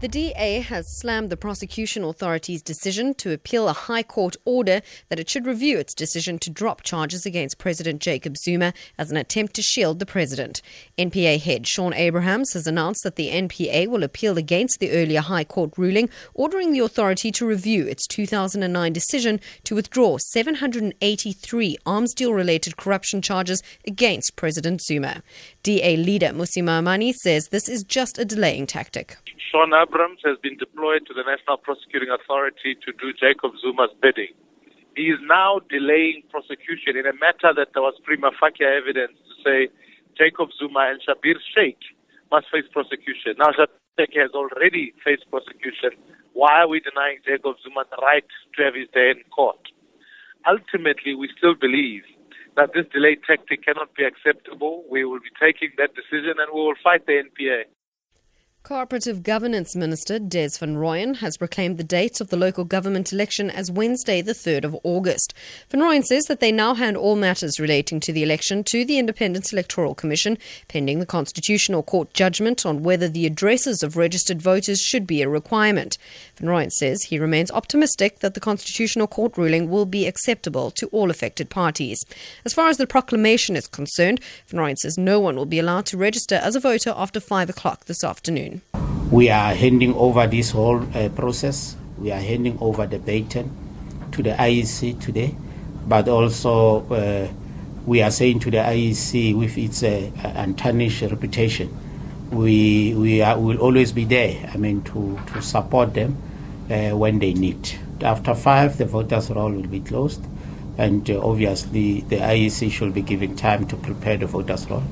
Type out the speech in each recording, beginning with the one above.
The DA has slammed the prosecution authority's decision to appeal a High Court order that it should review its decision to drop charges against President Jacob Zuma as an attempt to shield the president. NPA head Shaun Abrahams has announced that the NPA will appeal against the earlier High Court ruling, ordering the authority to review its 2009 decision to withdraw 783 arms deal related corruption charges against President Zuma. DA leader Mmusi Maimane says this is just a delaying tactic. Shaun uh, Abrahams has been deployed to the National Prosecuting Authority to do Jacob Zuma's bidding. He is now delaying prosecution in a matter that there was prima facie evidence to say Jacob Zuma and Schabir Shaik must face prosecution. Now Schabir Shaik has already faced prosecution. Why are we denying Jacob Zuma the right to have his day in court? Ultimately, we still believe that this delay tactic cannot be acceptable. We will be taking that decision and we will fight the NPA. Cooperative Governance Minister Des van Rooyen has proclaimed the date of the local government election as Wednesday, the 3rd of August. Van Rooyen says that they now hand all matters relating to the election to the Independent Electoral Commission, pending the Constitutional Court judgment on whether the addresses of registered voters should be a requirement. Van Rooyen says he remains optimistic that the Constitutional Court ruling will be acceptable to all affected parties. As far as the proclamation is concerned, Van Rooyen says no one will be allowed to register as a voter after 5 o'clock this afternoon. We are handing over this whole uh, process. We are handing over the baton to the IEC today, but also uh, we are saying to the IEC with its uh, untarnished reputation, we we are, will always be there. I mean, to to support them uh, when they need. After five, the voters' roll will be closed, and uh, obviously the IEC should be given time to prepare the voters' roll.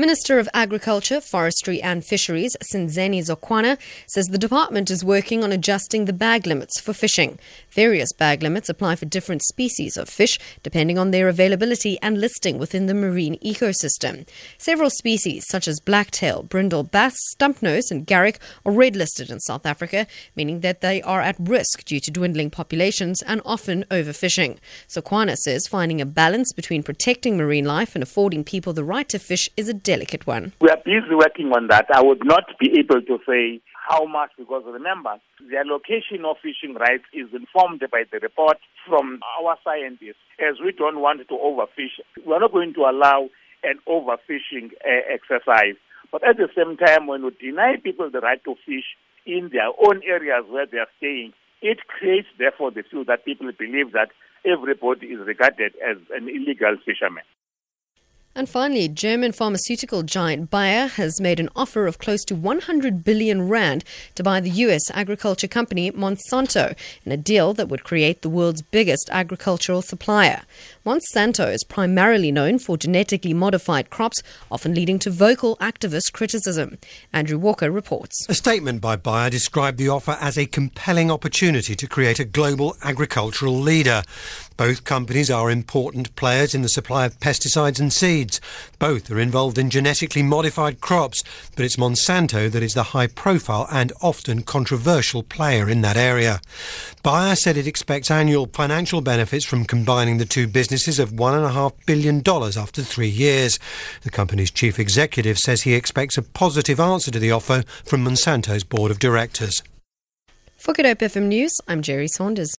Minister of Agriculture, Forestry and Fisheries, Senzeni Zokwana, says the department is working on adjusting the bag limits for fishing. Various bag limits apply for different species of fish, depending on their availability and listing within the marine ecosystem. Several species, such as blacktail, brindle bass, stumpnose, and garrick, are red listed in South Africa, meaning that they are at risk due to dwindling populations and often overfishing. Zokwana says finding a balance between protecting marine life and affording people the right to fish is a delicate one. We are busy working on that. I would not be able to say how much because remember, the allocation of fishing rights is informed by the report from our scientists as we don't want to overfish. We're not going to allow an overfishing uh, exercise. But at the same time, when we deny people the right to fish in their own areas where they are staying, it creates therefore the feel that people believe that everybody is regarded as an illegal fisherman. And finally, German pharmaceutical giant Bayer has made an offer of close to 100 billion rand to buy the US agriculture company Monsanto in a deal that would create the world's biggest agricultural supplier. Monsanto is primarily known for genetically modified crops, often leading to vocal activist criticism. Andrew Walker reports. A statement by Bayer described the offer as a compelling opportunity to create a global agricultural leader. Both companies are important players in the supply of pesticides and seeds. Both are involved in genetically modified crops, but it's Monsanto that is the high profile and often controversial player in that area. Bayer said it expects annual financial benefits from combining the two businesses of $1.5 billion after three years. The company's chief executive says he expects a positive answer to the offer from Monsanto's board of directors. For Good Hope FM News, I'm Jerry Saunders.